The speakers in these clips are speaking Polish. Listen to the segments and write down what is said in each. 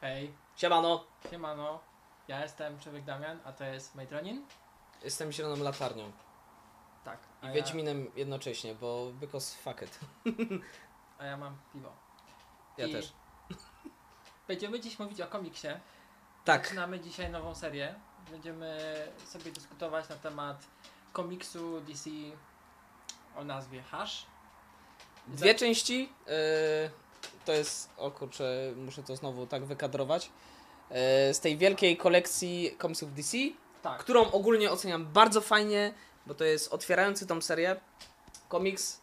Hej, Siemano, siemano. Ja jestem Człowiek Damian, a to jest Mejtronin. jestem zieloną latarnią Tak. i A ja, Wiedźminem jednocześnie, bo because fuck it. a ja mam piwo. Ja I też. Będziemy dziś mówić o komiksie. Tak, Zaczynamy dzisiaj nową serię. Będziemy sobie dyskutować na temat komiksu DC o nazwie Hash. dwie części. Yy, to jest, o kurczę, muszę to znowu tak wykadrować. Yy, z tej wielkiej kolekcji komiksów DC, Tak. którą ogólnie oceniam bardzo fajnie, bo to jest otwierający tą serię komiks,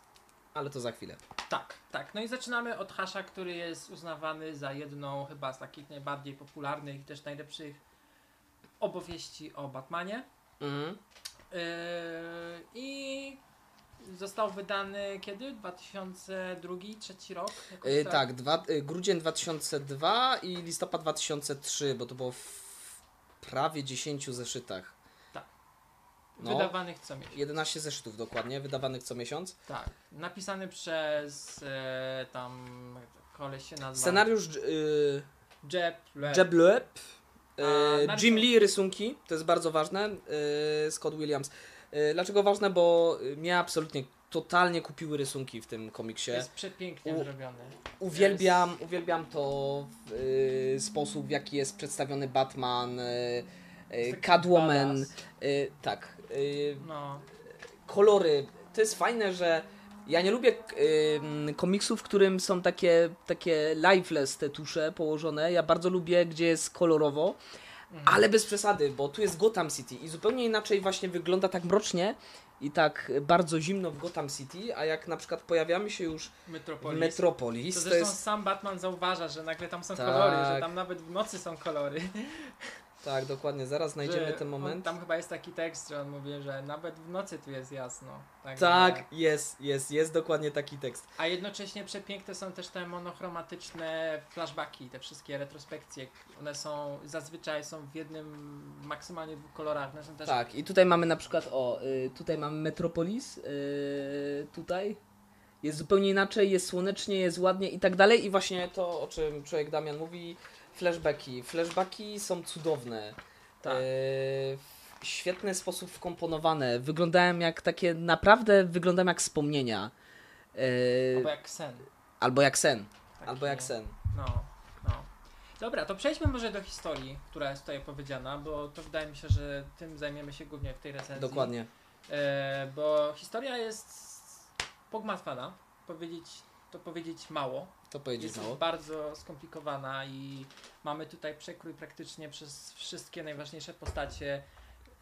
ale to za chwilę. Tak, tak. No i zaczynamy od Hasha, który jest uznawany za jedną chyba z takich najbardziej popularnych i też najlepszych opowieści o Batmanie. Mhm. Yy, I został wydany kiedy? 2002, trzeci rok? Jakoś Yy, tak, dwa, yy, grudzień 2002 i listopad 2003, bo to było w prawie 10 zeszytach. no. Wydawanych co miesiąc. 11 zeszytów dokładnie, wydawanych co miesiąc. Tak. Napisany przez e, tam koleś się nazywa Scenariusz yy, Jeb Le- Jeb Loeb, A, narysow- Jim Lee rysunki, to jest bardzo ważne, yy, Scott Williams. Yy, dlaczego ważne? Bo mnie absolutnie totalnie kupiły rysunki w tym komiksie. Jest przepięknie U- zrobiony. Uwielbiam, uwielbiam to yy, sposób, w jaki jest przedstawiony Batman, Jest taki Catwoman. Yy, tak, yy, No, kolory. To jest fajne, że ja nie lubię ym, komiksów, w którym są takie, takie lifeless te tusze położone. Ja bardzo lubię, gdzie jest kolorowo. Ale bez przesady, bo tu jest Gotham City i zupełnie inaczej właśnie wygląda tak mrocznie i tak bardzo zimno w Gotham City, a jak na przykład pojawiamy się już w Metropolis. Metropolis, to to, zresztą jest... sam Batman zauważa, że nagle tam są Tak. kolory, że tam nawet w nocy są kolory. Tak, dokładnie, zaraz znajdziemy ten on- moment. Tam chyba jest taki tekst, że on mówi, że nawet w nocy tu jest jasno. Także- Tak, jest, jest, jest dokładnie taki tekst. A jednocześnie przepiękne są też te monochromatyczne flashbacki, te wszystkie retrospekcje. One są zazwyczaj są w jednym, maksymalnie dwóch kolorach. One są też Tak, i tutaj mamy na przykład, o, y, tutaj mamy Metropolis, y, tutaj jest zupełnie inaczej, jest słonecznie, jest ładnie i tak dalej. I właśnie to, o czym człowiek Damian mówi, flashbacki. Flashbacki są cudowne. Tak. W świetny sposób wkomponowane. Wyglądają jak takie, naprawdę wyglądają jak wspomnienia. Y, Albo jak sen. albo jak sen. Taki- Albo jak sen. No, no. Dobra, to przejdźmy może do historii, która jest tutaj opowiedziana, bo to wydaje mi się, że tym zajmiemy się głównie w tej recenzji. Dokładnie. E, bo historia jest pogmatwana, powiedzieć, to powiedzieć mało. To powiedzieć jest mało. bardzo skomplikowana i mamy tutaj przekrój praktycznie przez wszystkie najważniejsze postacie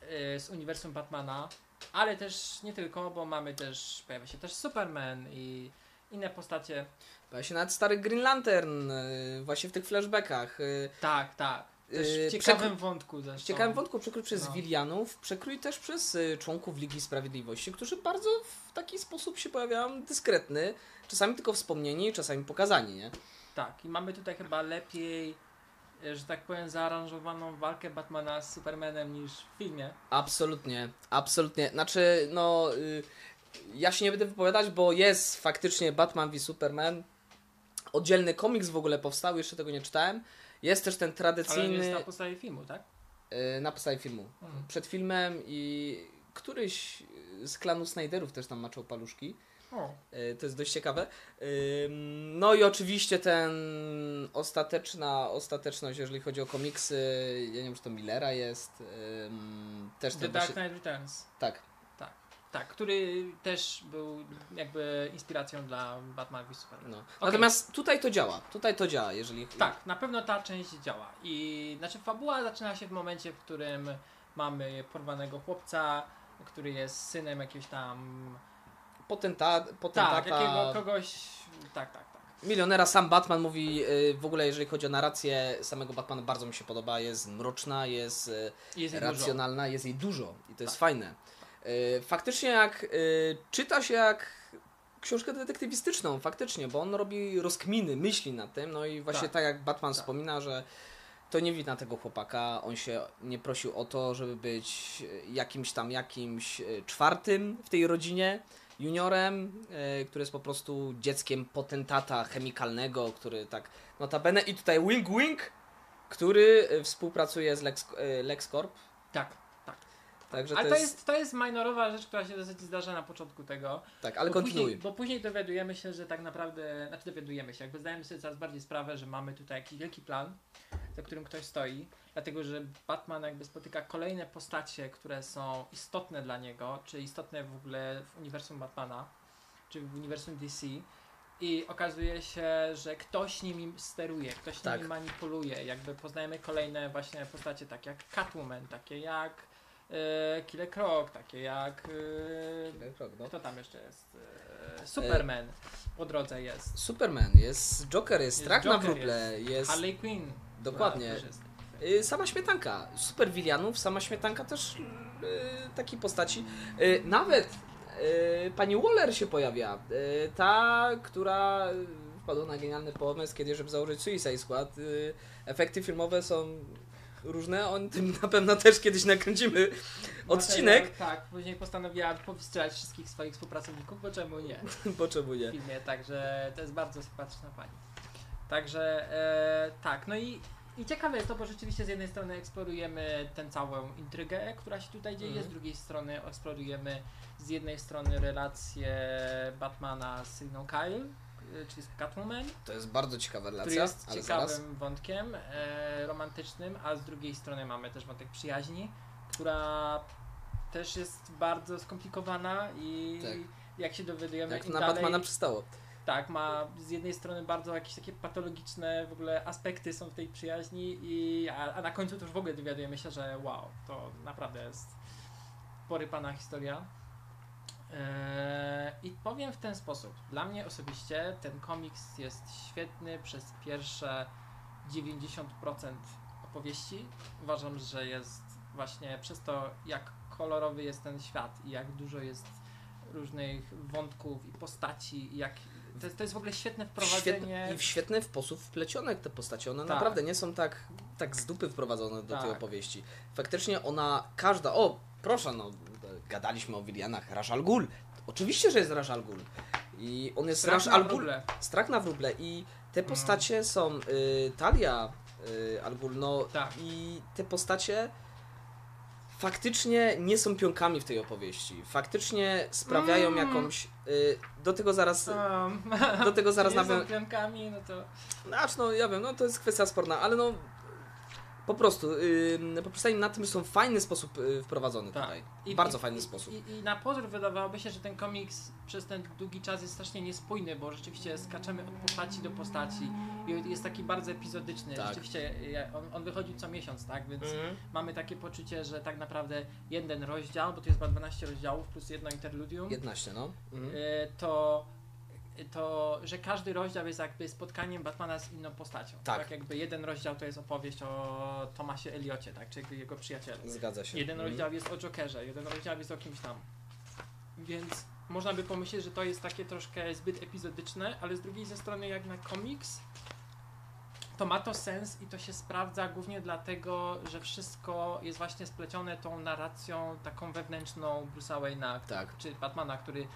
e, z uniwersum Batmana, ale też nie tylko, bo mamy też, pojawia się też Superman i inne postacie. Pojawia się nawet stary Green Lantern, y, właśnie w tych flashbackach. y, Tak, tak. Yy, w ciekawym wątku W zresztą. ciekawym wątku przekrój przez No. Wilianów, przekrój też przez y, członków Ligi Sprawiedliwości, którzy bardzo w taki sposób się pojawiają dyskretny, czasami tylko wspomnieni, czasami pokazani, nie? Tak, i mamy tutaj chyba lepiej, e, że tak powiem, zaaranżowaną walkę Batmana z Supermanem niż w filmie. Absolutnie, absolutnie. Znaczy, no, y, ja się nie będę wypowiadać, bo jest faktycznie Batman v Superman. Oddzielny komiks w ogóle powstał, jeszcze tego nie czytałem. Jest też ten Ale tradycyjny jest na podstawie filmu, tak? y, na podstawie filmu. Mhm. Przed filmem i któryś z klanu Snyderów też tam maczał paluszki. E, To jest dość ciekawe. Ym, No i oczywiście ten ostateczna, ostateczność, jeżeli chodzi o komiksy, ja nie wiem, czy to Millera jest, ym, też The Dark Knight Returns. tak, Tak, który też był jakby inspiracją dla Batman v Superman. no. Natomiast tutaj to działa, tutaj to działa, jeżeli... Tak, na pewno ta część działa. I znaczy fabuła zaczyna się w momencie, w którym mamy porwanego chłopca, który jest synem jakiegoś tam. Potenta, Tak, potentata, jakiego kogoś. Tak, tak, tak. milionera, sam Batman mówi, y, w ogóle jeżeli chodzi o narrację samego Batmana, bardzo mi się podoba, jest mroczna, jest... y, Jest jej dużo. racjonalna, jest jej dużo i to jest Tak. fajne. Y, Faktycznie jak y, czyta się jak książkę detektywistyczną, faktycznie, bo on robi rozkminy, myśli nad tym, no i właśnie Tak. tak, jak Batman Tak. wspomina, że to nie wina tego chłopaka, on się nie prosił o to, żeby być jakimś tam jakimś y, czwartym w tej rodzinie, juniorem, który jest po prostu dzieckiem potentata chemikalnego, który tak notabene i tutaj wink wink który współpracuje z Lex, LexCorp. Tak. Także Ale to jest, jest, to jest minorowa rzecz, która się zasadzie zdarza na początku tego. Tak, ale bo kontynuuj. Później, bo później dowiadujemy się, że tak naprawdę, znaczy dowiadujemy się, jakby zdajemy sobie coraz bardziej sprawę, że mamy tutaj jakiś wielki plan, za którym ktoś stoi, dlatego że Batman jakby spotyka kolejne postacie, które są istotne dla niego, czy istotne w ogóle w uniwersum Batmana, czy w uniwersum DC. I okazuje się, że ktoś nimi steruje, ktoś Tak. nimi manipuluje. Jakby poznajemy kolejne właśnie postacie, takie jak Catwoman, takie jak e, Killer Croc, takie jak e, No. kto tam jeszcze jest? E, Superman po drodze jest. Superman, jest Joker, jest, Jest Strach na wróble, jest, Harley Quinn. dokładnie. jest. y, sama śmietanka. Super Willianów, sama śmietanka też takiej postaci. Nawet pani Waller się pojawia. Ta, która wpadła na genialny pomysł, kiedy żeby założyć Suicide Squad. Efekty filmowe są różne, o tym na pewno też kiedyś nakręcimy odcinek, Materiał, Tak, później postanowiła powstrzymać wszystkich swoich współpracowników, bo czemu nie? bo czemu nie. w filmie, także to jest bardzo sympatyczna pani. Także e, tak, no i, i ciekawe jest to, bo rzeczywiście z jednej strony eksplorujemy tę całą intrygę, która się tutaj dzieje, Mhm. z drugiej strony eksplorujemy z jednej strony relację Batmana z Syną Kyle, czyli z Catwoman, To jest bardzo ciekawa który relacja, jest ale ciekawym zaraz. wątkiem e, romantycznym, a z drugiej strony mamy też wątek przyjaźni, która też jest bardzo skomplikowana i Tak. jak się dowiadujemy Jak na dalej, Batmana przystało. tak, ma z jednej strony bardzo jakieś takie patologiczne w ogóle aspekty są w tej przyjaźni, i, a, a na końcu to już w ogóle dowiadujemy się, że wow, to naprawdę jest porypana historia. Eee, I powiem w ten sposób. Dla mnie osobiście ten komiks jest świetny przez pierwsze 90% opowieści. Uważam, że jest właśnie przez to, jak kolorowy jest ten świat i jak dużo jest różnych wątków i postaci, i jak to, jest- to jest w ogóle świetne wprowadzenie. Świetny, I w świetny sposób wplecione te postacie. One Tak. naprawdę nie są tak, tak z dupy wprowadzone do tej Tak. opowieści. Faktycznie ona, każda, o proszę, no gadaliśmy o Willianach, Ra's al Ghul. Oczywiście, że jest Ra's al Ghul. I on jest Strach na wróble. Strach na wróble. I te Mhm. postacie są y, Talia y, al Ghul, no Tak. i te postacie faktycznie nie są pionkami w tej opowieści. Faktycznie sprawiają Mm. jakąś... Y, do tego zaraz... Um, Do tego zaraz nawet... pionkami, no to Znaczy, no ja wiem, no to jest kwestia sporna, ale no po prostu yy, poprzestanie na tym, że są w fajny sposób yy, wprowadzone Tak. tutaj. I- Bardzo i- fajny i, sposób. I, na pozór wydawałoby się, że ten komiks przez ten długi czas jest strasznie niespójny, bo rzeczywiście skaczemy od postaci do postaci i jest taki bardzo epizodyczny. Tak. Rzeczywiście on, on wychodzi co miesiąc, tak? Więc Mhm. mamy takie poczucie, że tak naprawdę jeden rozdział, bo tu jest chyba 12 rozdziałów plus jedno interludium, 11, no. Mhm. y, to to, że każdy rozdział jest jakby spotkaniem Batmana z inną postacią. Tak. jakby jeden rozdział to jest opowieść o Tomasie Eliocie, tak? Czy jego przyjacielu. Zgadza się. Jeden Mhm. rozdział jest o Jokerze, jeden rozdział jest o kimś tam. Więc można by pomyśleć, że to jest takie troszkę zbyt epizodyczne, ale z drugiej ze strony jak na komiks to ma to sens i to się sprawdza głównie dlatego, że wszystko jest właśnie splecione tą narracją taką wewnętrzną Bruce'a Wayne'a, Tak. czy Batmana, który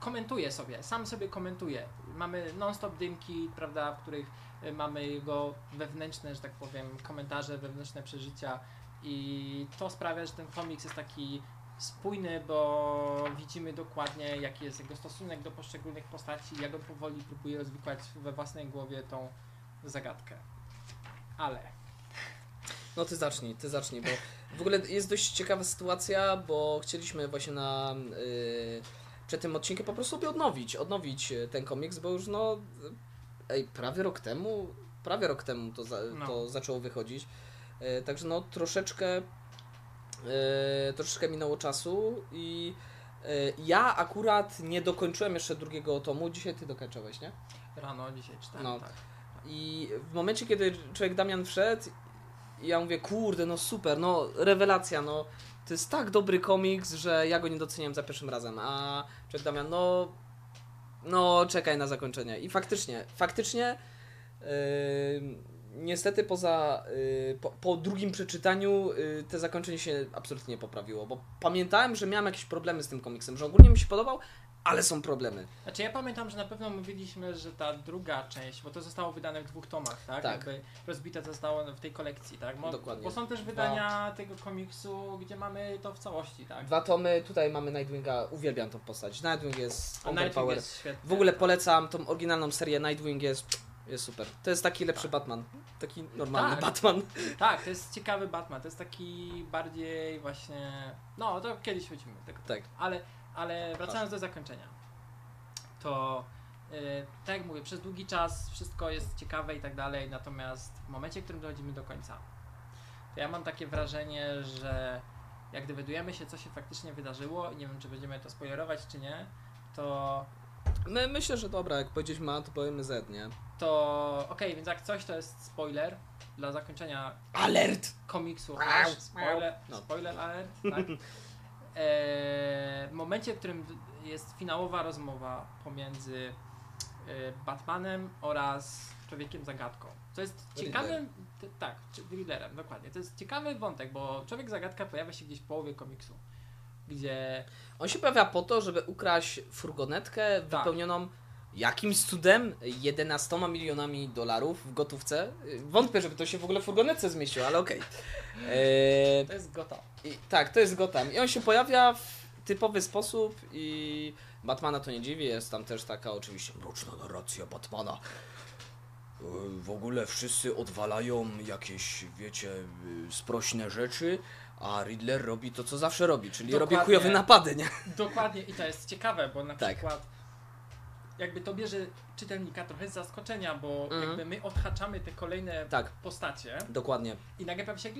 komentuje sobie, sam sobie komentuje. Mamy non-stop dymki, prawda, w których y, mamy jego wewnętrzne, że tak powiem, komentarze, wewnętrzne przeżycia i to sprawia, że ten komiks jest taki spójny, bo widzimy dokładnie jaki jest jego stosunek do poszczególnych postaci, jak on powoli próbuje rozwikłać we własnej głowie tą zagadkę. Ale No ty zacznij, ty zacznij, bo w ogóle jest dość ciekawa sytuacja, bo chcieliśmy właśnie na yy, przed tym odcinkiem po prostu odnowić, odnowić y, ten komiks, bo już no ej, prawie rok temu, prawie rok temu to, za, No. to zaczęło wychodzić. Yy, także no troszeczkę yy, troszeczkę minęło czasu i yy, ja akurat nie dokończyłem jeszcze drugiego tomu, dzisiaj ty dokończyłeś, nie? rano dzisiaj czytałem, No. tak. I w momencie, kiedy człowiek Damian wszedł, ja mówię, kurde, no super, no rewelacja, no to jest tak dobry komiks, że ja go nie doceniam za pierwszym razem, a człowiek Damian, no no czekaj na zakończenie. I faktycznie, faktycznie yy, niestety poza, yy, po, po drugim przeczytaniu yy, te zakończenie się absolutnie nie poprawiło, bo pamiętałem, że miałem jakieś problemy z tym komiksem, że ogólnie mi się podobał, ale są problemy. Znaczy ja pamiętam, że na pewno mówiliśmy, że ta druga część, bo to zostało wydane w dwóch tomach, tak? Tak. Jakby rozbite zostało w tej kolekcji, tak? Mo- Dokładnie. Bo są też wydania tego komiksu, gdzie mamy to w całości, tak? Dwa tomy, tutaj mamy Nightwinga, uwielbiam tą postać. Nightwing jest overpower. jest świetny. W ogóle polecam tą oryginalną serię Nightwing jest, jest super. To jest taki lepszy Batman. Taki normalny Tak. Batman. Tak, to jest ciekawy Batman, to jest taki bardziej właśnie... No, to kiedyś chodzimy tego. Tak. Ale, ale wracając do zakończenia, to yy, tak jak mówię, przez długi czas wszystko jest ciekawe i tak dalej, natomiast w momencie, w którym dochodzimy do końca, to ja mam takie wrażenie, że jak dowiadujemy się, co się faktycznie wydarzyło i nie wiem, czy będziemy to spoilerować, czy nie, to My, myślę, że dobra, jak powiedzieliśmy A, to powiemy Z, nie? to okej, więc jak coś to jest spoiler dla zakończenia Alert! komiksu. Spoiler, No. spoiler alert, tak? Eee, w momencie, w którym jest finałowa rozmowa pomiędzy e, Batmanem oraz Człowiekiem Zagadką. Co jest ciekawym, t- tak, Riddlerem, dokładnie. To jest ciekawy wątek, bo Człowiek Zagadka pojawia się gdzieś w połowie komiksu, gdzie On się pojawia po to, żeby ukraść furgonetkę Tak. wypełnioną jakimś cudem 11 milionami dolarów w gotówce. Wątpię, żeby to się w ogóle w furgonetce zmieściło, ale okej. Eee, to jest Gotham. I, tak, to jest Gotham. I on się pojawia w typowy sposób i Batmana to nie dziwi, jest tam też taka oczywiście mroczna narracja Batmana. Yy, W ogóle wszyscy odwalają jakieś, wiecie, yy, sprośne rzeczy, a Riddler robi to, co zawsze robi, czyli Dokładnie. robi chujowe napady, nie? Dokładnie i to jest ciekawe, bo na Tak. przykład jakby to bierze czytelnika trochę z zaskoczenia, bo Mhm. jakby my odhaczamy te kolejne Tak, postacie dokładnie. i nagle pojawia się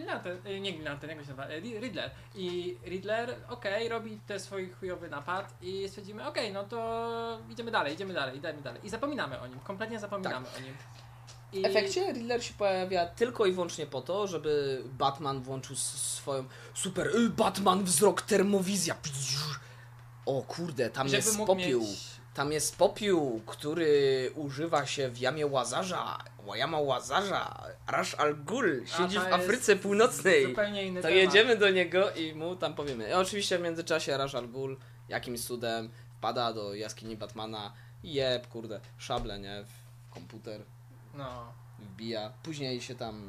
y, nie Green Lantern, jak się nazywa, y, Riddler i Riddler, okej, robi ten swój chujowy napad i stwierdzimy, okej, no to idziemy dalej, idziemy dalej, idziemy dalej i zapominamy o nim, kompletnie zapominamy o nim. I W efekcie Riddler się pojawia tylko i wyłącznie po to, żeby Batman włączył swoją super y, Batman wzrok termowizja. O kurde, tam żeby jest mógł popiół. mieć- Tam jest popiół, który używa się w jamie Łazarza. Jama Łazarza, Ra's al Ghul, siedzi w jest Afryce Północnej. Zupełnie inny To temat. jedziemy do niego i mu tam powiemy. I oczywiście w międzyczasie Ra's al Ghul jakimś cudem wpada do jaskini Batmana i jeb, kurde, szable, nie? W komputer No. wbija. Później się tam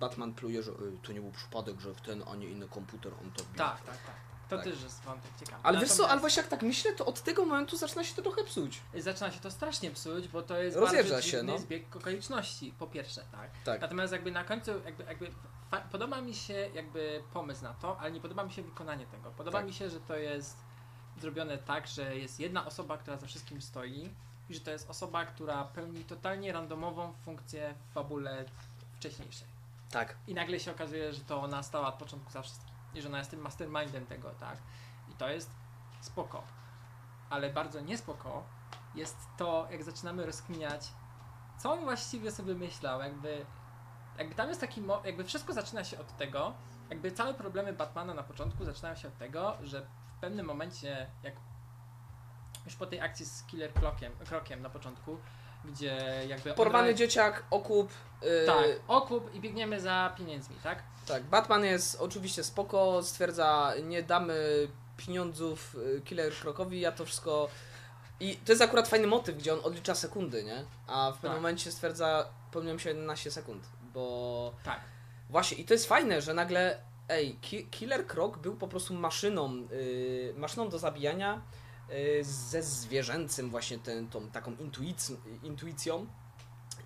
Batman pluje, że "Ej, to nie był przypadek, że w ten, a nie inny komputer on to wbił. Tak, tak, tak. To Tak. też jest wątek ciekawy. Ale wiesz co, Natomiast- ale właśnie jak tak myślę, to od tego momentu zaczyna się to trochę psuć. Zaczyna się to strasznie psuć, bo to jest Rozjeżdża bardzo się, no. zbieg okoliczności, po pierwsze, tak. Tak. Natomiast jakby na końcu, jakby, jakby podoba mi się jakby pomysł na to, ale nie podoba mi się wykonanie tego. Podoba Tak. mi się, że to jest zrobione tak, że jest jedna osoba, która za wszystkim stoi i że to jest osoba, która pełni totalnie randomową funkcję w fabule wcześniejszej. Tak. I nagle się okazuje, że to ona stała od początku za wszystkim. I że ona jest tym mastermindem tego, tak? I to jest spoko. Ale bardzo niespoko jest to, jak zaczynamy rozkminiać, co on właściwie sobie myślał, jakby, jakby tam jest taki, jakby wszystko zaczyna się od tego, jakby całe problemy Batmana na początku zaczynają się od tego, że w pewnym momencie, jak już po tej akcji z Killer Krokiem, krokiem na początku, gdzie jakby Porwany ra- dzieciak, okup. Yy, tak, okup i biegniemy za pieniędzmi, tak? tak. Batman jest oczywiście spoko, stwierdza, nie damy pieniądzów y, Killer Krokowi, ja to wszystko... I to jest akurat fajny motyw, gdzie on odlicza sekundy, nie? A w pewnym Tak. momencie stwierdza, pomyliłem się 11 sekund, bo... Tak. Właśnie, i to jest fajne, że nagle, ej, Ki- Killer Krok był po prostu maszyną, yy, maszyną do zabijania ze zwierzęcym właśnie ten, tą taką intuic- intuicją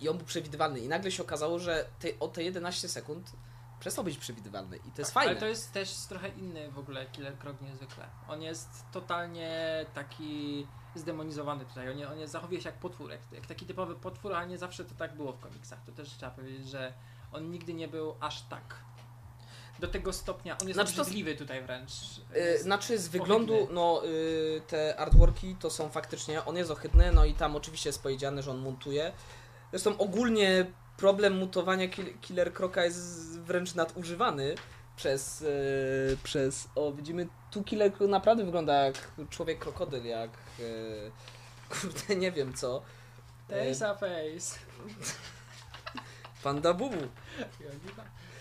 i on był przewidywalny i nagle się okazało, że te, o te 11 sekund przestał być przewidywalny i to jest Tak, fajne. Ale to jest też trochę inny w ogóle Killer Krog niezwykle. On jest totalnie taki zdemonizowany tutaj. On, nie, on jest, zachowuje się jak potwór, jak, jak taki typowy potwór, ale nie zawsze to tak było w komiksach. To też trzeba powiedzieć, że on nigdy nie był aż tak. Do tego stopnia. On jest Znaczy obrzydliwy tutaj wręcz. Yy, znaczy z wyglądu, ohydny. no yy, te artworki to są faktycznie, on jest ohydny, no i tam oczywiście jest powiedziane, że on montuje. Zresztą ogólnie problem mutowania kill, Killer Kroka jest wręcz nadużywany przez, yy, przez, o widzimy, tu Killer Krok naprawdę wygląda jak człowiek krokodyl, jak, yy, kurde, nie wiem co. Face a face. Panda Bubu.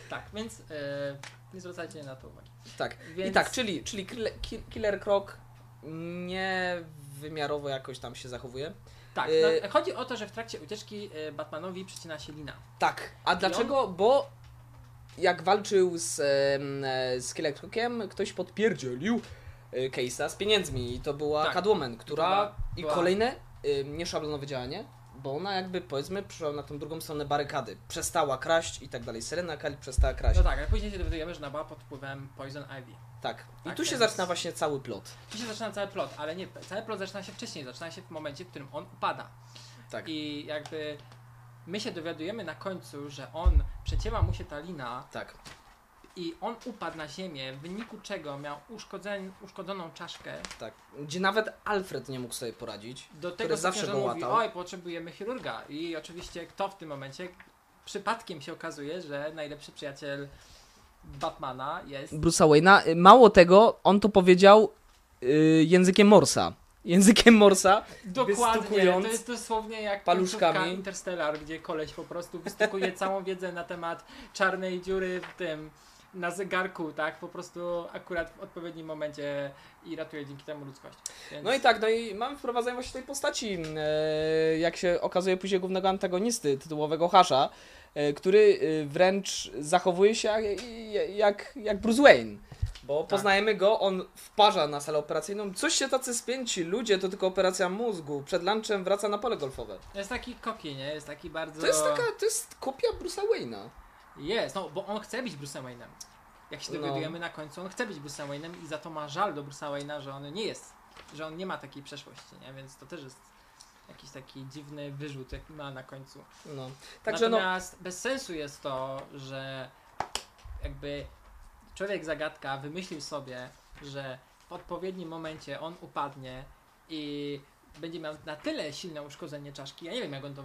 Tak, więc e, nie zwracajcie na to uwagi. Tak, Więc... i tak, czyli, czyli Killer- Ki- Killer Krok nie wymiarowo jakoś tam się zachowuje. Tak, Y- no, chodzi o to, że w trakcie ucieczki y, Batmanowi przycina się lina. Tak, a dlaczego? Bo jak walczył z, e, z Killer Crociem, ktoś podpierdzielił e, Case'a z pieniędzmi i to była Tak. Catwoman, która była- i była- kolejne e, nieszablonowe działanie, bo ona jakby powiedzmy przyszła na tą drugą stronę barykady, przestała kraść i tak dalej. Serena Kali przestała kraść. No tak, ale później się dowiadujemy, że ona była pod wpływem Poison Ivy. Tak. I Tak, tu się zaczyna właśnie cały plot. Tu się zaczyna cały plot, ale nie, cały plot zaczyna się wcześniej, zaczyna się w momencie, w którym on upada. Tak. I jakby my się dowiadujemy na końcu, że on przecięła mu się ta lina Tak. I on upadł na ziemię, w wyniku czego miał uszkodzoną czaszkę. Tak. Gdzie nawet Alfred nie mógł sobie poradzić. Do tego zawsze go mówi, łatał. oj, potrzebujemy chirurga. I oczywiście kto w tym momencie przypadkiem się okazuje, że najlepszy przyjaciel Batmana jest Bruce'a Wayne'a. Mało tego, on to powiedział y, językiem Morsa. Językiem Morsa. Dokładnie, to jest dosłownie jak paluszkami. Interstellar, gdzie koleś po prostu wystukuje całą wiedzę na temat czarnej dziury w tym, na zegarku, tak, po prostu akurat w odpowiednim momencie i ratuje dzięki temu ludzkość. Więc... No i tak, no i mamy wprowadzenie właśnie tej postaci, e, jak się okazuje później głównego antagonisty, tytułowego Hasza, e, który e, wręcz zachowuje się jak, jak, jak Bruce Wayne. Bo Tak. poznajemy go, on wparza na salę operacyjną. Coś się tacy spięci, ludzie, to tylko operacja mózgu. Przed lunchem wraca na pole golfowe. Jest taki koki, nie? Jest taki bardzo... To jest taka, to jest kopia Bruce'a Wayne'a. Jest, no bo on chce być Bruce'em Wayne'em. Jak się No. dowiadujemy na końcu, on chce być Bruce'em Wayne'em i za to ma żal do Bruce'a Wayne'a, że on nie jest, że on nie ma takiej przeszłości, nie? Więc to też jest jakiś taki dziwny wyrzut, jaki ma na końcu. No. Także no, Natomiast bez sensu jest to, że jakby człowiek zagadka wymyślił sobie, że w odpowiednim momencie on upadnie i będzie miał na tyle silne uszkodzenie czaszki. Ja nie wiem, jak on to.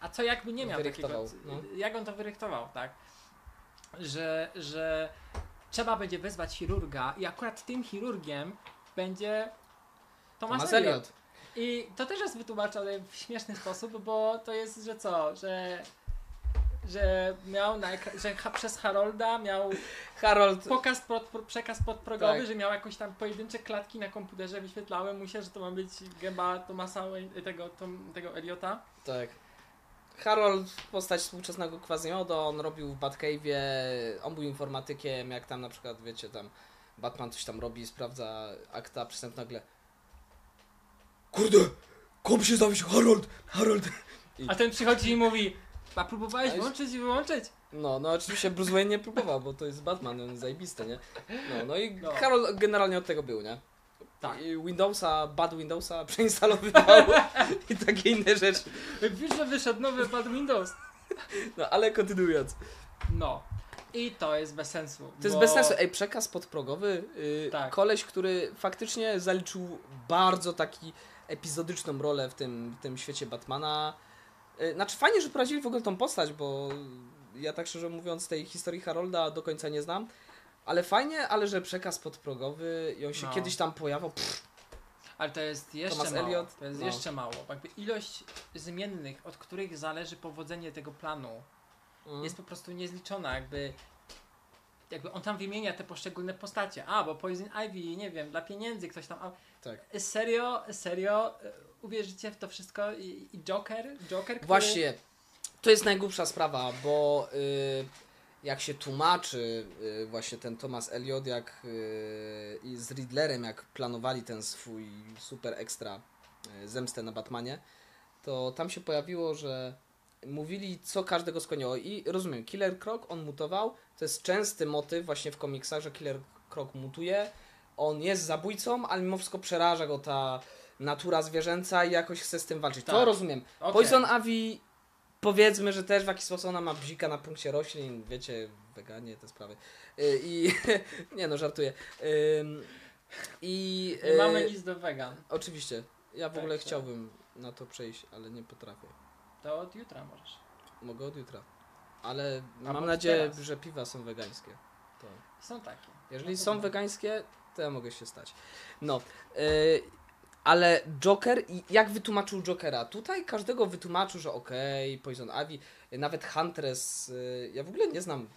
A co jakby nie miał takiego. No. Jak on to wyryktował, tak? Że, że trzeba będzie wezwać chirurga i akurat tym chirurgiem będzie Thomas Elliot. Elliot. I to też jest wytłumaczone w śmieszny sposób, bo to jest, że co, że że miał na, że ha, przez Harolda miał Harold pokaz pro- przekaz podprogowy, Tak. że miał jakieś tam pojedyncze klatki na komputerze, wyświetlały mu się, że to ma być gęba Thomasa, Wayne- tego, Tom, tego Eliota. Tak. Harold, postać współczesnego Quasimodo, on robił w Batcave'ie, on był informatykiem, jak tam na przykład, wiecie, tam Batman coś tam robi, sprawdza akta, przystęp nagle Kurde, kom się zawiesił, Harold, Harold. A ten przychodzi i mówi, a próbowałeś włączyć i wyłączyć? No, no oczywiście Bruce Wayne nie próbował, bo to jest Batman, on zajebisty, nie? No, no i No. Harold generalnie od tego był, nie? Tak. Windowsa, bad Windowsa przeinstalowywał i takie inne rzeczy. Wiesz, że wyszedł nowy Bad Windows. No, ale kontynuując. No. I to jest bez sensu. To jest bo- bez sensu. Ej, przekaz podprogowy. Yy, Tak. Koleś, który faktycznie zaliczył bardzo taki epizodyczną rolę w tym, w tym świecie Batmana. Yy, znaczy fajnie, że prowadzili w ogóle tą postać, bo ja tak szczerze mówiąc tej historii Harolda do końca nie znam. Ale fajnie, ale że przekaz podprogowy i on się No. kiedyś tam pojawił. Ale to jest jeszcze Thomas mało. Elliot, To jest no. jeszcze mało. Jakby ilość zmiennych, od których zależy powodzenie tego planu, mm. jest po prostu niezliczona. Jakby, jakby on tam wymienia te poszczególne postacie. A, bo Poison Ivy, nie wiem, dla pieniędzy ktoś tam. A, tak. serio, serio, y, uwierzycie w to wszystko? I, i Joker? Joker, który... Właśnie, to jest najgłupsza sprawa, bo y, jak się tłumaczy y, właśnie ten Thomas Elliot, jak y, i z Riddlerem, jak planowali ten swój super ekstra y, zemstę na Batmanie, to tam się pojawiło, że mówili, co każdego skłoniło. I rozumiem, Killer Croc, on mutował. To jest częsty motyw właśnie w komiksach, że Killer Croc mutuje. On jest zabójcą, ale mimo wszystko przeraża go ta natura zwierzęca i jakoś chce z tym walczyć. To Tak. rozumiem. Okej. Poison Ivy powiedzmy, że też w jakiś sposób ona ma bzika na punkcie roślin, wiecie, weganie, te sprawy. Y, I nie no, żartuję. I Nie y, mamy nic do vegan. oczywiście, ja w Tak, ogóle tak. chciałbym na to przejść, ale nie potrafię. To od jutra możesz. Mogę od jutra. Ale Albo mam nadzieję, teraz. że piwa są wegańskie. To. Są takie. Jeżeli No są dobra. wegańskie, to ja mogę się stać. No. y, ale Joker, jak wytłumaczył Jokera? Tutaj każdego wytłumaczył, że okej, Poison Ivy, nawet Huntress, y, ja w ogóle nie znam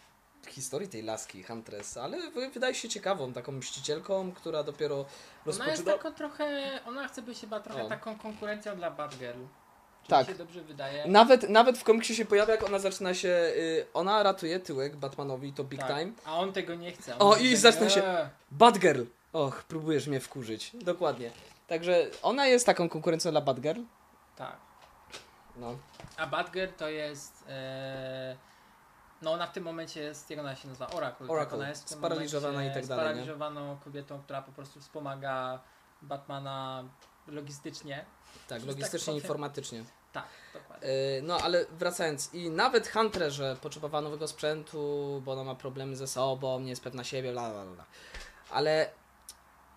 historii tej laski, Huntress, ale wy- wydaje się ciekawą, taką mścicielką, która dopiero Ona jest rozpoczyna... taką trochę, ona chce być chyba trochę O. taką konkurencją dla Batgirl. Czy Tak. się dobrze wydaje? Nawet, nawet w komiksie się pojawia, jak ona zaczyna się. Y, ona ratuje tyłek Batmanowi, to big tak. time. A on tego nie chce. O, i zaczyna się-. Batgirl! Och, próbujesz mnie wkurzyć. Dokładnie. Także ona jest taką konkurencją dla Batgirl. Tak. No. A Batgirl to jest. E... No ona w tym momencie jest, jak ona się nazywa? Oracle. Oracle. Tak? Ona jest Sparaliżowana i tak dalej, nie? Sparaliżowaną kobietą, która po prostu wspomaga Batmana logistycznie. Tak, tak logistycznie, powiem. informatycznie. Tak, dokładnie. Y, no ale wracając, i nawet Hunterze potrzebowała nowego sprzętu, bo ona ma problemy ze sobą, nie jest pewna siebie, bla bla bla. Ale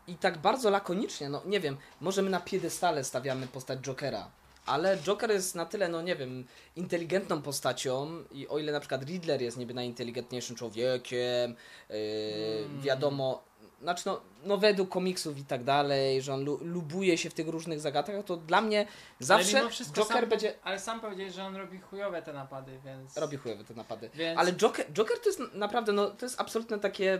i tak bardzo lakonicznie, no nie wiem, może my na piedestale stawiamy postać Jokera, ale Joker jest na tyle, no nie wiem, inteligentną postacią i o ile na przykład Riddler jest niby najinteligentniejszym człowiekiem, yy, Mm. wiadomo, znaczy no, no według komiksów i tak dalej, że on lu lubuje się w tych różnych zagadkach, to dla mnie zawsze Joker sam, będzie... Ale sam powiedziałeś, że on robi chujowe te napady, więc. Robi chujowe te napady. Więc... Ale Joker, Joker to jest naprawdę, no to jest absolutnie takie,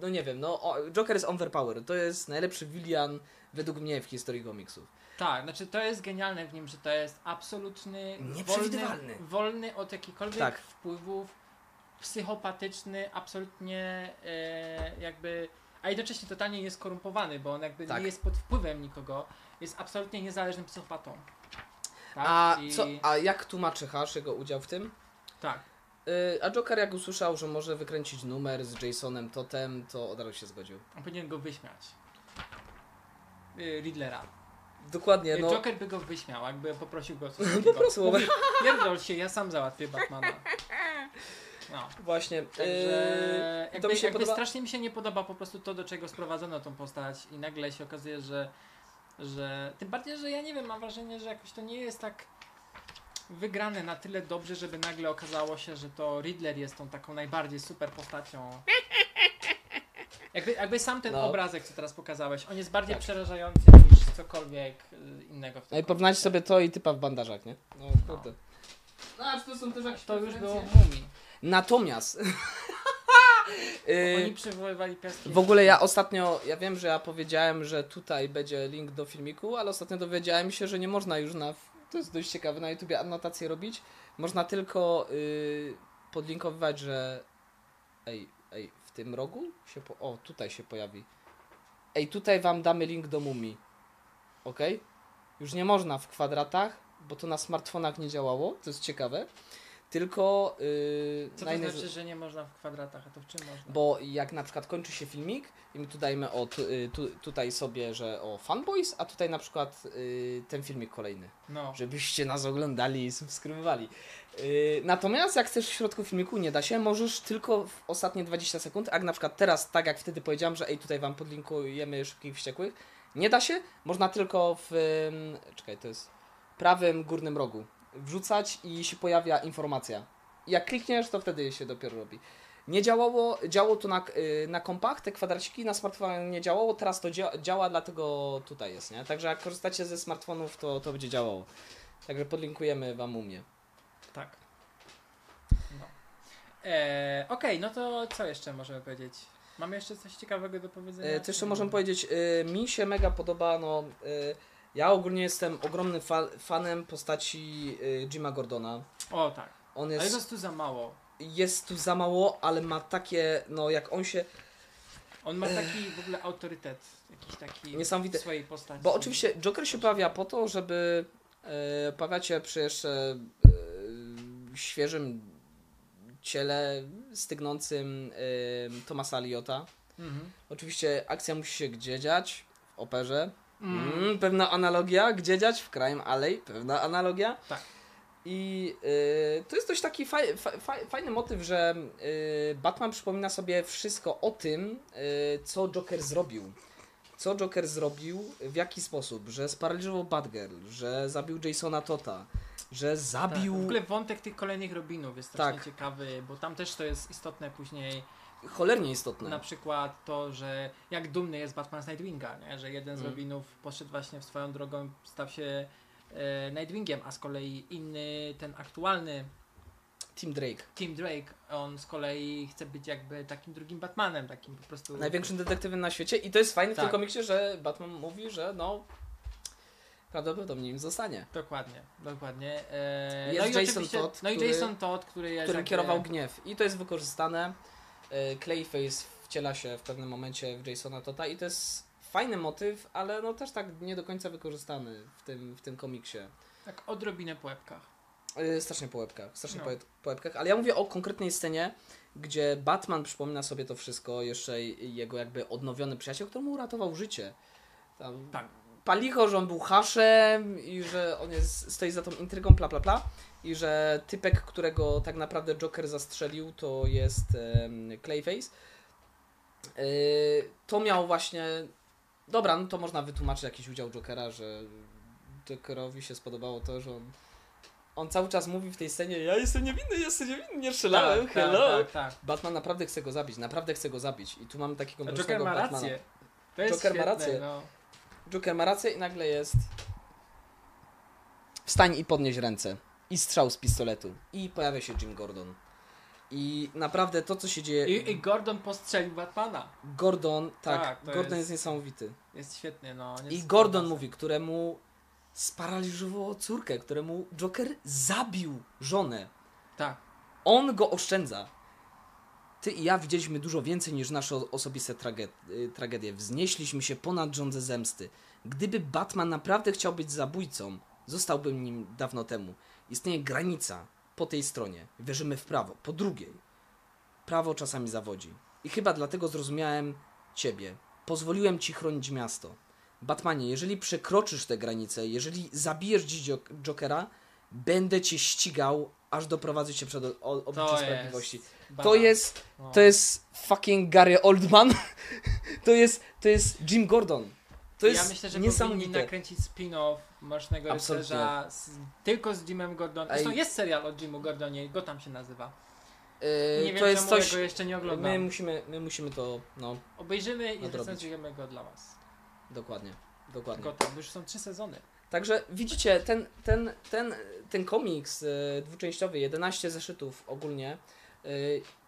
no nie wiem, no o, Joker jest overpower. To jest najlepszy villain według mnie w historii komiksów. Tak, znaczy to jest genialne w nim, że to jest absolutny, wolny, Nieprzewidywalny. wolny od jakichkolwiek Tak. wpływów, psychopatyczny, absolutnie e, jakby, a jednocześnie totalnie nieskorumpowany, bo on jakby Tak. nie jest pod wpływem nikogo, jest absolutnie niezależnym psychopatą. Tak? A, I- co, a jak tłumaczy Hasz jego udział w tym? Tak, a Joker jak usłyszał, że może wykręcić numer z Jasonem Totem, to od razu się zgodził. on powinien go wyśmiać. Y, Riddlera. Dokładnie, no. Joker by go wyśmiał, jakby poprosił go o coś Po takiego. prostu. Mówi, Pierdol się, ja sam załatwię Batmana. No. Właśnie. Także jakby, to mi się jakby podoba. strasznie mi się nie podoba po prostu to, do czego sprowadzono tą postać i nagle się okazuje, że, że tym bardziej, że ja nie wiem, mam wrażenie, że jakoś to nie jest tak wygrane na tyle dobrze, żeby nagle okazało się, że to Riddler jest tą taką najbardziej super postacią. Jakby, jakby sam ten No. obrazek, co teraz pokazałeś, on jest bardziej Tak. przerażający niż cokolwiek y, innego w tym No i porównać sobie to i typa w bandażach, nie? No kurde. No a to są też jakieś To już było mumi. Natomiast. Oni przywoływali piaski. W ogóle ja ostatnio, ja wiem, że ja powiedziałem, że tutaj będzie link do filmiku, ale ostatnio dowiedziałem się, że nie można już na, to jest dość ciekawe, na YouTubie anotacje robić. Można tylko yy, podlinkowywać, że ej, ej, w tym rogu się, po... o, tutaj się pojawi. Ej, tutaj wam damy link do mumii. Ok? Już nie można w kwadratach, bo to na smartfonach nie działało, to jest ciekawe. Tylko yy, Co to znaczy, że nie można w kwadratach, a to w czym można? bo jak na przykład kończy się filmik i my tu dajemy o, tu, y, tu, tutaj sobie, że o fanboys, a tutaj na przykład y, ten filmik kolejny, No. żebyście nas oglądali i subskrybowali. Y, natomiast jak chcesz w środku filmiku, nie da się, możesz tylko w ostatnie 20 sekund, a jak na przykład teraz, tak jak wtedy powiedziałem, że ej, tutaj wam podlinkujemy szybkich wściekłych, nie da się, można tylko w, ym, czekaj, to jest prawym górnym rogu wrzucać i się pojawia informacja. Jak klikniesz, to wtedy się dopiero robi. Nie działało, działało to na, y, na kompach, te kwadraciki, na smartfonie nie działało, teraz to dzia działa, dlatego tutaj jest, nie? Także jak korzystacie ze smartfonów, to, to będzie działało. Także podlinkujemy Wam u mnie. Tak. No. E, Okej, no to co jeszcze możemy powiedzieć? Mamy jeszcze coś ciekawego do powiedzenia? E, co jeszcze Nie możemy powiedzieć? Y, mi się mega podoba, no... Y, ja ogólnie jestem ogromnym fa fanem postaci y, Jima Gordona. O tak. On Ale jest, jest tu za mało. jest tu za mało, ale ma takie, no jak on się... On ma taki w ogóle autorytet. Jakiś taki Niesamowity. w swojej postaci. Bo oczywiście Joker się pojawia po to, żeby e, pojawiać się przy jeszcze e, świeżym ciele stygnącym e, Thomasa Eliota. Mhm. Oczywiście akcja musi się gdzie dziać? W operze. Mm. Pewna analogia. Gdzie dziać? W Crime Alley. Pewna analogia. Tak. I e, to jest dość taki faj, fa, fa, fajny motyw, że e, Batman przypomina sobie wszystko o tym, e, co Joker zrobił. Co Joker zrobił, w jaki sposób, że sparaliżował Batgirl, że zabił Jasona Tota, że Tak. zabił W ogóle wątek tych kolejnych Robinów jest strasznie Tak. ciekawy, bo tam też to jest istotne później. Cholernie istotne. Na przykład to, że jak dumny jest Batman z Nightwinga, nie? że jeden z Mm. Robinów poszedł właśnie w swoją drogą, stał się e, Nightwingiem, a z kolei inny, ten aktualny Tim Drake. Tim Drake, on z kolei chce być jakby takim drugim Batmanem, takim po prostu... Największym detektywem na świecie i to jest fajne w tym Tak. komiksie, że Batman mówi, że no prawdopodobnie im zostanie. Dokładnie, dokładnie. E, Jest no i Jason Todd, no i Jason Todd, który jest Którym jakby- kierował gniew. I to jest wykorzystane. E, Clayface wciela się w pewnym momencie w Jasona Tota i to jest fajny motyw, ale no też tak nie do końca wykorzystany w tym, w tym komiksie. Tak odrobinę po łebkach. E, Strasznie po łebkach, strasznie No. po, łebkach, ale ja mówię o konkretnej scenie, gdzie Batman przypomina sobie to wszystko, jeszcze jego jakby odnowiony przyjaciel, który mu uratował życie. Tam Tak. Palicho, że on był haszem i że on jest, stoi za tą intrygą, bla bla bla i że typek, którego tak naprawdę Joker zastrzelił, to jest em, Clayface. Yy, to miał właśnie... Dobra, no to można wytłumaczyć jakiś udział Jokera, że Jokerowi się spodobało to, że on on cały czas mówi w tej scenie, ja jestem niewinny, jestem niewinny, nie strzelałem, tak, hello. Tak, tak, tak. Batman naprawdę chce go zabić, naprawdę chce go zabić. I tu mamy takiego Joker mrocznego ma Batmana. rację. To jest Joker ma świetne, rację. No. Joker ma rację i nagle jest. Wstań i podnieś ręce. I strzał z pistoletu. I pojawia się Jim Gordon. I naprawdę to, co się dzieje. I, I Gordon postrzelił Batmana. Gordon, tak, Tak, Gordon jest... jest- niesamowity. Jest świetny, no. I Gordon fantasty. mówi, któremu sparaliżowało córkę, któremu Joker zabił żonę. Tak. On go oszczędza. Ty i ja widzieliśmy dużo więcej niż nasze osobiste trage- y, tragedie. Wznieśliśmy się ponad rządzę zemsty. Gdyby Batman naprawdę chciał być zabójcą, zostałby nim dawno temu. Istnieje granica po tej stronie. Wierzymy w prawo. Po drugiej. Prawo czasami zawodzi. I chyba dlatego zrozumiałem ciebie. Pozwoliłem ci chronić miasto. Batmanie, jeżeli przekroczysz te granice, jeżeli zabijesz dziś Jok- Jokera, będę cię ścigał, aż doprowadzę cię przed o- o- oblicze To sprawiedliwości. jest. To jest, No. to jest fucking Gary Oldman. to jest, to jest Jim Gordon. To jest ja myślę, że powinni nakręcić spin-off Mrocznego. Rycerza z, tylko z Jimem Gordonem. Zresztą jest serial o Jimu Gordonie, go tam się nazywa. Yy, Nie wiem, to jest coś. go jeszcze nie oglądam. My musimy, my musimy to, no, Obejrzymy i recenzujemy go dla was. dokładnie. Dokładnie. Gotham, bo już są trzy sezony. Także widzicie, ten, ten, ten, ten komiks y, dwuczęściowy, 11 zeszytów ogólnie,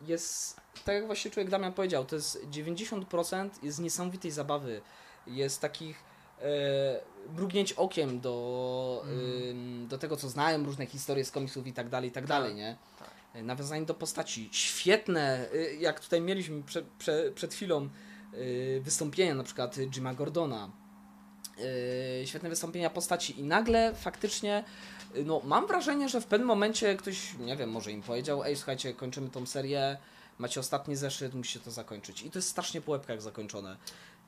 jest, tak jak właśnie człowiek Damian powiedział, to jest 90% jest niesamowitej zabawy, jest takich y, mrugnięć okiem do, y, do tego, co znają, różne historie z komiksów i tak dalej, i tak dalej, nie? tak. Y, Nawiązanie do postaci, świetne, y, jak tutaj mieliśmy prze, prze, przed chwilą y, wystąpienia na przykład Jima Gordona, yy, świetne wystąpienia postaci i nagle faktycznie no, mam wrażenie, że w pewnym momencie ktoś, nie wiem, może im powiedział, ej słuchajcie, kończymy tą serię, macie ostatni zeszyt, musicie to zakończyć. I to jest strasznie po łebkach zakończone.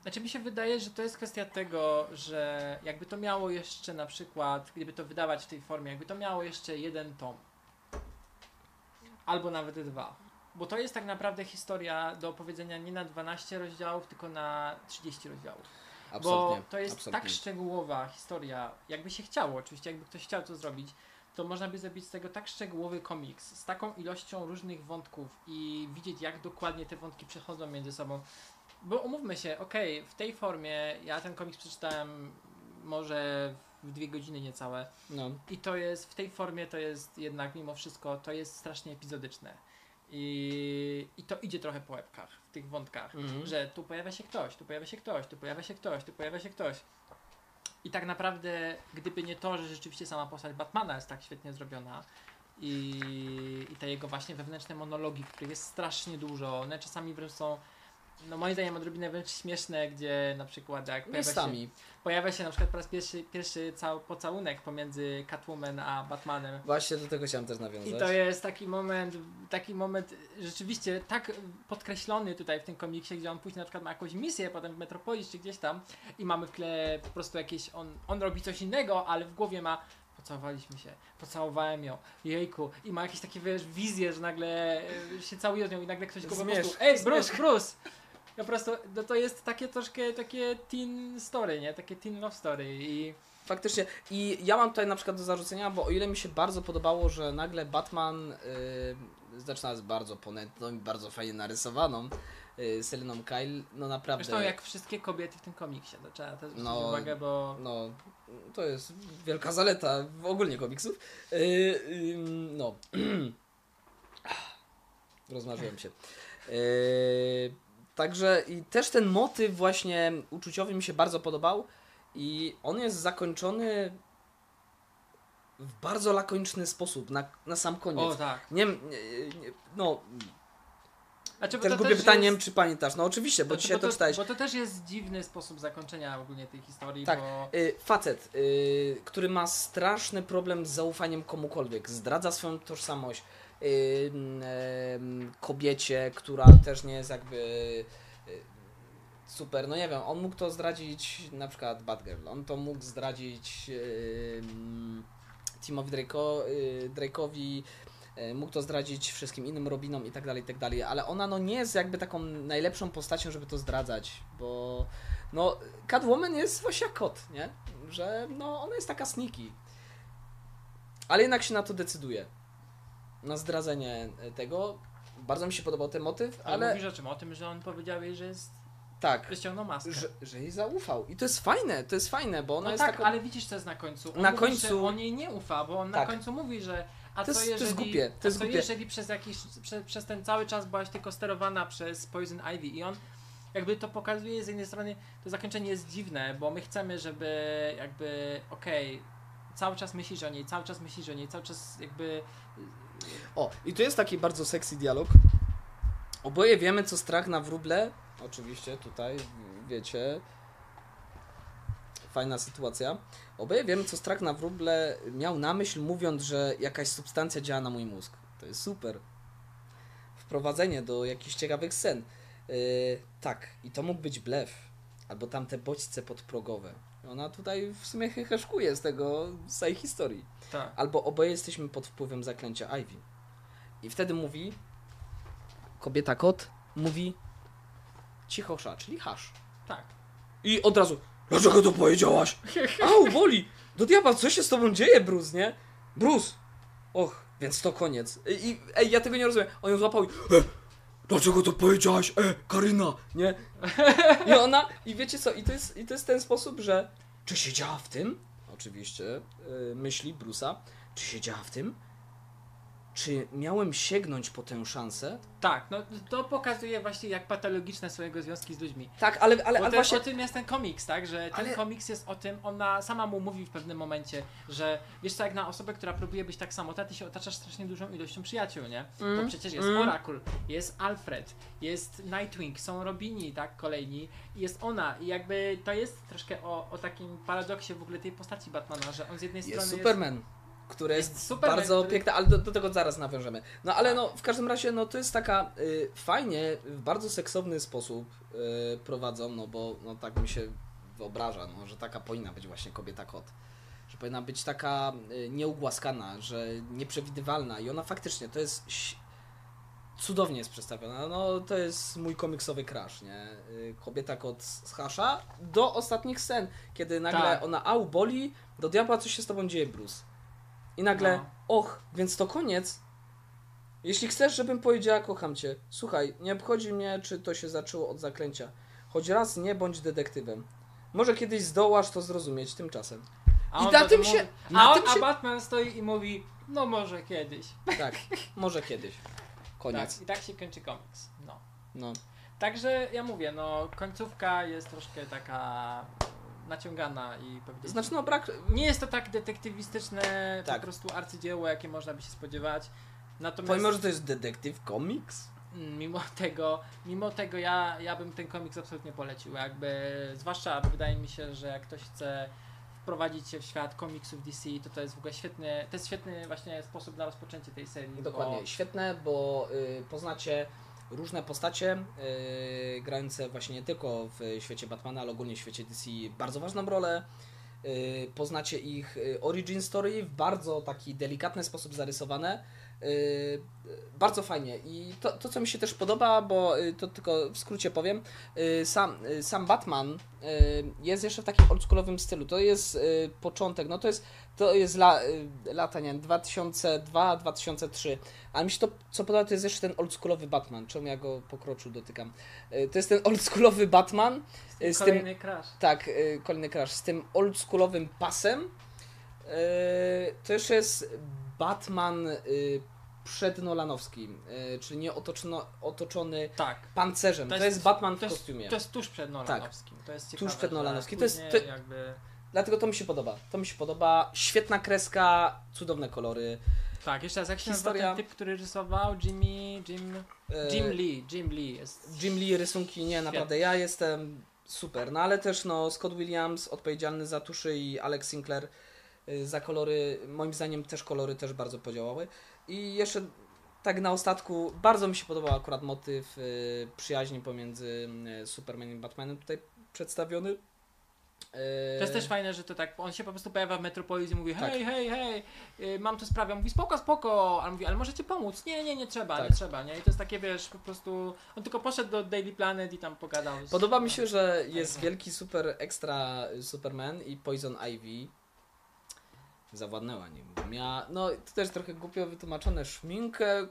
Znaczy mi się wydaje, że to jest kwestia tego, że jakby to miało jeszcze na przykład, gdyby to wydawać w tej formie, jakby to miało jeszcze jeden tom. Albo nawet dwa. Bo to jest tak naprawdę historia do opowiedzenia nie na 12 rozdziałów, tylko na 30 rozdziałów. Absolutnie. Bo to jest absolutnie. tak szczegółowa historia, jakby się chciało, oczywiście jakby ktoś chciał to zrobić, to można by zrobić z tego tak szczegółowy komiks, z taką ilością różnych wątków i widzieć jak dokładnie te wątki przechodzą między sobą. Bo umówmy się, okej, w tej formie ja ten komiks przeczytałem może w dwie godziny niecałe No. i to jest, w tej formie to jest jednak mimo wszystko, to jest strasznie epizodyczne. I, I to idzie trochę po łebkach w tych wątkach Mhm. że tu pojawia się ktoś, tu pojawia się ktoś, tu pojawia się ktoś, tu pojawia się ktoś. I tak naprawdę, gdyby nie to, że rzeczywiście sama postać Batmana jest tak świetnie zrobiona i, i te jego właśnie wewnętrzne monologi, których jest strasznie dużo, one czasami wręcz są, no moim zdaniem odrobinę wręcz śmieszne, gdzie na przykład jak pojawia się, pojawia się na przykład po raz pierwszy, pierwszy cał, pocałunek pomiędzy Catwoman a Batmanem. Właśnie do tego chciałem też nawiązać. I to jest taki moment, taki moment rzeczywiście tak podkreślony tutaj w tym komiksie, gdzie on później na przykład ma jakąś misję potem w Metropolis czy gdzieś tam i mamy w tle po prostu jakieś, on, on robi coś innego, ale w głowie ma pocałowaliśmy się, pocałowałem ją, jejku i ma jakieś takie wiesz, wizje, że nagle się całuje z nią i nagle ktoś go po Zmierzch, prostu, ej Bruce. Bruce! Po prostu, no to jest takie troszkę takie teen story, nie? Takie teen love story i Faktycznie. I ja mam tutaj na przykład do zarzucenia, bo o ile mi się bardzo podobało, że nagle Batman yy, zaczyna z bardzo ponętną i bardzo fajnie narysowaną yy, Seleną Kyle, no naprawdę. zresztą jak wszystkie kobiety w tym komiksie, to trzeba też zwrócić No, uwagę, bo No, to jest wielka zaleta w ogólnie komiksów. Yy, yy, no. rozmarzyłem się. Yy, także i też ten motyw właśnie uczuciowy mi się bardzo podobał i on jest zakończony w bardzo lakoniczny sposób, na, na sam koniec. O tak. Nie, nie, nie no, Znaczy, też to głupie pytanie, jest- czy pamiętasz? No oczywiście, bo znaczy, dzisiaj bo to to, czytałeś. Bo to też jest dziwny sposób zakończenia ogólnie tej historii, Tak. bo... Y, facet, y, który ma straszny problem z zaufaniem komukolwiek, zdradza swoją tożsamość y, kobiecie, która też nie jest jakby y, super, no nie wiem, on mógł to zdradzić na przykład Batgirl, on to mógł zdradzić y, mm, Timowi Drake'o, y, Drake'owi, y, mógł to zdradzić wszystkim innym Robinom i tak dalej, i tak dalej, ale ona no nie jest jakby taką najlepszą postacią, żeby to zdradzać, bo no Catwoman jest właśnie jak kot, nie? Że no ona jest taka sneaky. Ale jednak się na to decyduje. Na zdradzenie tego. Bardzo mi się podobał ten motyw, Ale, ale mówisz o czym? O tym, że on powiedział jej, że jest... tak, że ściągnął maskę. że, że jej zaufał. I to jest fajne, to jest fajne, bo ona no jest tak, taką... ale widzisz co jest na końcu. On Na mówi, końcu- on jej nie ufa, bo on Tak. na końcu mówi, że a To co jest- to jest jeżeli, głupie, to jest a co głupie. jeżeli przez jakiś, prze, przez ten cały czas byłaś tylko sterowana przez Poison Ivy i on jakby to pokazuje z jednej strony, to zakończenie jest dziwne, bo my chcemy, żeby jakby okej, cały czas myślisz o niej, cały czas myślisz o niej, cały czas jakby O, i tu jest taki bardzo sexy dialog. Oboje wiemy, co strach na wróble. Oczywiście tutaj, wiecie. Fajna sytuacja. Oboje wiemy, co strach na wróble miał na myśl, mówiąc, że jakaś substancja działa na mój mózg. To jest super. Wprowadzenie do jakichś ciekawych scen. Yy, tak, i to mógł być blef. Albo tamte bodźce podprogowe. Ona tutaj w sumie heheszkuje z tego, z tej historii. tak. Albo oboje jesteśmy pod wpływem zaklęcia Ivy. I wtedy mówi kobieta kot mówi cichosza, czyli hasz. Tak. I od razu Dlaczego to powiedziałaś? Au, boli! Do diabła, co się z tobą dzieje, Bruce, nie? Bruce! Och, więc to koniec. I, i ej, ja tego nie rozumiem. On ją złapał i Dlaczego to powiedziałaś? E, Karyna, nie? I ona, i wiecie co, i to jest, i to jest ten sposób, że czy siedziała w tym? Oczywiście, yy, myśli Bruce'a. Czy siedziała w tym? Czy miałem sięgnąć po tę szansę? Tak, no to pokazuje właśnie jak patologiczne są jego związki z ludźmi. Tak, ale, ale, Bo ale właśnie... O tym jest ten komiks, tak? Że ten Ale- komiks jest o tym, ona sama mu mówi w pewnym momencie, że wiesz co, jak na osobę, która próbuje być tak samotna, ty się otaczasz strasznie dużą ilością przyjaciół, nie? Bo Mm, przecież jest mm. Oracle, jest Alfred, jest Nightwing, są Robini, tak? Kolejni. I jest ona. I jakby to jest troszkę o, o takim paradoksie w ogóle tej postaci Batmana, że on z jednej Jest strony Superman, który Jest jest, Superman, bardzo który- piękny, ale do, do tego zaraz nawiążemy. No ale Tak. no, w każdym razie, no to jest taka y, fajnie, w bardzo seksowny sposób y, prowadzą, no bo no tak mi się wyobraża, no, że taka powinna być właśnie kobieta kot. Że powinna być taka y, nieugłaskana, że nieprzewidywalna i ona faktycznie to jest cudownie jest przedstawiona. No to jest mój komiksowy crash, nie? Y, Kobieta kot z Hasza do ostatnich scen, kiedy nagle Tak. ona au boli, do diabła co się z tobą dzieje, Bruce. I nagle, No. och, więc to koniec. Jeśli chcesz, żebym powiedziała kocham cię, słuchaj, nie obchodzi mnie, czy to się zaczęło od zaklęcia. Choć raz nie bądź detektywem. Może kiedyś zdołasz to zrozumieć tymczasem. A I na tym się- Mówi, na a, on, tym się- a Batman stoi i mówi, no może kiedyś. Tak, może kiedyś. Koniec. Tak, I tak się kończy komiks. No. No. Także ja mówię, no końcówka jest troszkę taka naciągana i powiedzieć. Znaczy, no brak. nie jest to tak detektywistyczne Tak. po prostu arcydzieło, jakie można by się spodziewać. Natomiast Pomimo, że to jest detektyw komiks. mm, mimo tego, mimo tego ja, ja bym ten komiks absolutnie polecił. Jakby, zwłaszcza wydaje mi się, że jak ktoś chce wprowadzić się w świat komiksów DC, to to jest w ogóle świetny, to jest świetny właśnie sposób na rozpoczęcie tej serii. Dokładnie. Bo, Świetne, bo y, poznacie różne postacie y, grające właśnie nie tylko w świecie Batmana, ale ogólnie w świecie DC bardzo ważną rolę. Y, poznacie ich y, origin story w bardzo taki delikatny sposób zarysowane. Y, bardzo fajnie. I to, to, co mi się też podoba, bo y, to tylko w skrócie powiem, y, sam, sam Batman jest jeszcze w takim oldschoolowym stylu. To jest początek, no to jest, to jest la, lata, nie wiem, 2002-2003. Ale mi się to, co podoba, to jest jeszcze ten oldschoolowy Batman. Czemu ja go po kroczu dotykam? To jest ten oldschoolowy Batman. z tym- kolejny crash. Tak, kolejny crash. Z tym oldschoolowym pasem. To jeszcze jest Batman y, przednolanowski, y, czyli nie otoczono, otoczony Tak. pancerzem. To To jest, jest- Batman w To jest, kostiumie. to jest tuż przed Nolanowskim. To jest ciekawe, przed że Nolanowskim. To jest- to- jakby... Dlatego to mi się podoba. To mi się podoba. Świetna kreska, cudowne kolory. Tak, jeszcze raz, jak się Historia- nazywa ten typ, który rysował? Jimmy... Jim... E, Jim Lee. Jim Lee jest... Jim Lee rysunki, nie, naprawdę ja jestem super. No ale też no, Scott Williams odpowiedzialny za tuszy i Alex Sinclair za kolory, moim zdaniem też kolory też bardzo podziałały. I jeszcze tak na ostatku, bardzo mi się podobał akurat motyw y, przyjaźni pomiędzy y, Supermanem i Batmanem tutaj przedstawiony. To jest też fajne, że to tak, on się po prostu pojawia w Metropolis i mówi Tak. hej, hej, hej, y, mam tu sprawę, mówi spoko, spoko, a mówi, ale możecie pomóc, nie, nie, nie trzeba, Tak. nie trzeba, nie, i to jest takie, wiesz, po prostu, on tylko poszedł do Daily Planet i tam pogadał. Z, Podoba mi się, że jest tak. wielki super ekstra Superman i Poison Ivy zawładnęła nim. Miała, no to też trochę głupio wytłumaczone, szminkę,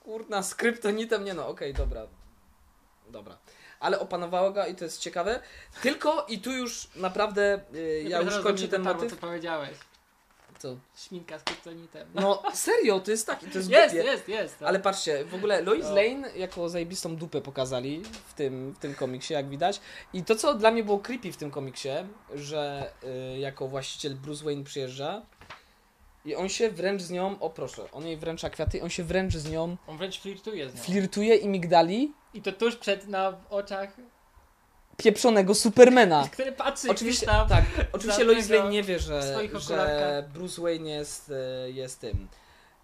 kurna, z kryptonitem, nie no, okej, dobra, dobra. Ale opanowała go i to jest ciekawe. Tylko i tu już naprawdę, y, Nie ja już kończę ten motyw. co powiedziałeś, Co? śminka z kryptonitem. No serio, to jest taki, to jest jest, głupie. jest, jest. Ale patrzcie, w ogóle Lois No. Lane jako zajebistą dupę pokazali w tym, w tym komiksie, jak widać. I to, co dla mnie było creepy w tym komiksie, że y, jako właściciel Bruce Wayne przyjeżdża i on się wręcz z nią, o proszę, on jej wręcza kwiaty, on się wręcz z nią On wręcz flirtuje z nią. flirtuje i migdali I to tuż przed, na oczach, pieprzonego Supermana. który patrzy Oczywiście, tam. tak, oczywiście Lois Lane nie wie, że, że. Bruce Wayne jest, e, jest tym,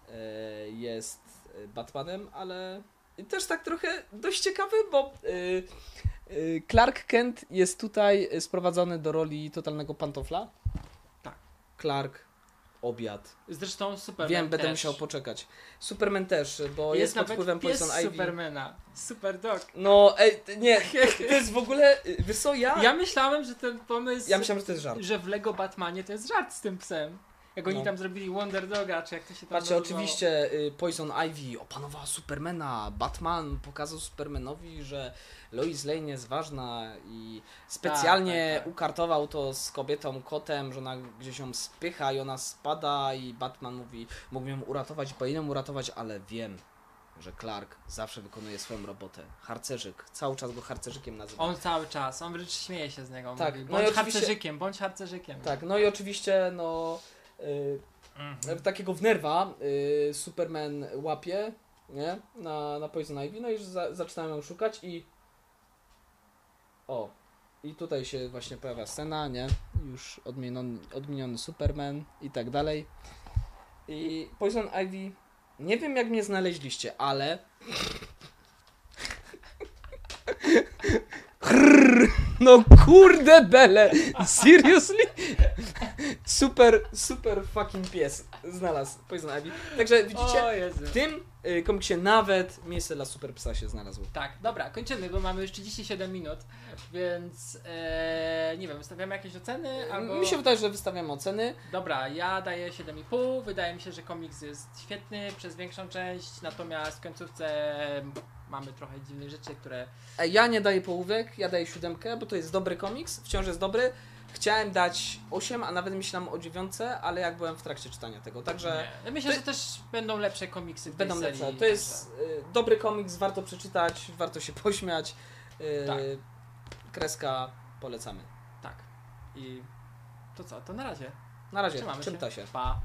e, jest e, Batmanem, ale też tak trochę dość ciekawy, bo Clark Kent jest tutaj sprowadzony do roli totalnego pantofla. Tak. Clark, obiad. Zresztą Superman Wiem, będę też. musiał poczekać. Superman też, bo jest, pod nawet wpływem Poison Ivy. Supermana. Super dog. No, ej, nie, to jest w ogóle, y, wiesz co, ja, Ja myślałem, że ten pomysł, ja myślałem, że to jest żart. że w Lego Batmanie to jest żart z tym psem. Jak oni No. tam zrobili Wonder Doga, czy jak to się tam Patrzcie, nazywało. oczywiście y, Poison Ivy opanowała Supermana. Batman pokazał Supermanowi, że Lois Lane jest ważna i specjalnie Tak, tak, tak. ukartował to z kobietą kotem, że ona gdzieś ją spycha i ona spada i Batman mówi, mógłbym ją uratować, powinienem uratować, ale wiem, że Clark zawsze wykonuje swoją robotę. Harcerzyk, cały czas go harcerzykiem nazywa. On cały czas, on wręcz śmieje się z niego. Tak, mówi, no bądź oczywiście- harcerzykiem, bądź harcerzykiem. Tak, no i oczywiście, no... Mhm. takiego w nerwa y, Superman łapie, nie? Na, na Poison Ivy, no i już za, zaczynają ją szukać i o, i tutaj się właśnie pojawia scena, nie? Już odmieniony, odmieniony Superman i tak dalej. I Poison Ivy, nie wiem jak mnie znaleźliście, ale no kurde bele, seriously? Super, super fucking pies znalazł Poison Ivy. Także widzicie, w tym y, komiksie nawet miejsce dla super psa się znalazło. Tak, dobra, kończymy, bo mamy już 37 minut, więc e, nie wiem, wystawiamy jakieś oceny albo... Mi się wydaje, że wystawiamy oceny. Dobra, ja daję 7,5. Wydaje mi się, że komiks jest świetny przez większą część, natomiast w końcówce mamy trochę dziwnych rzeczy, które. Ja nie daję połówek, ja daję siódemkę, bo to jest dobry komiks, wciąż jest dobry. Chciałem dać 8, a nawet myślałem o dziewiątce, ale jak byłem w trakcie czytania tego, także. Myślę, że też będą lepsze komiksy w będą serii. lepsze. To jest y, dobry komiks, warto przeczytać, warto się pośmiać. Y, Tak. Kreska polecamy. Tak. I to co, to na razie. Na razie, Trzymamy czym ta się? Pa.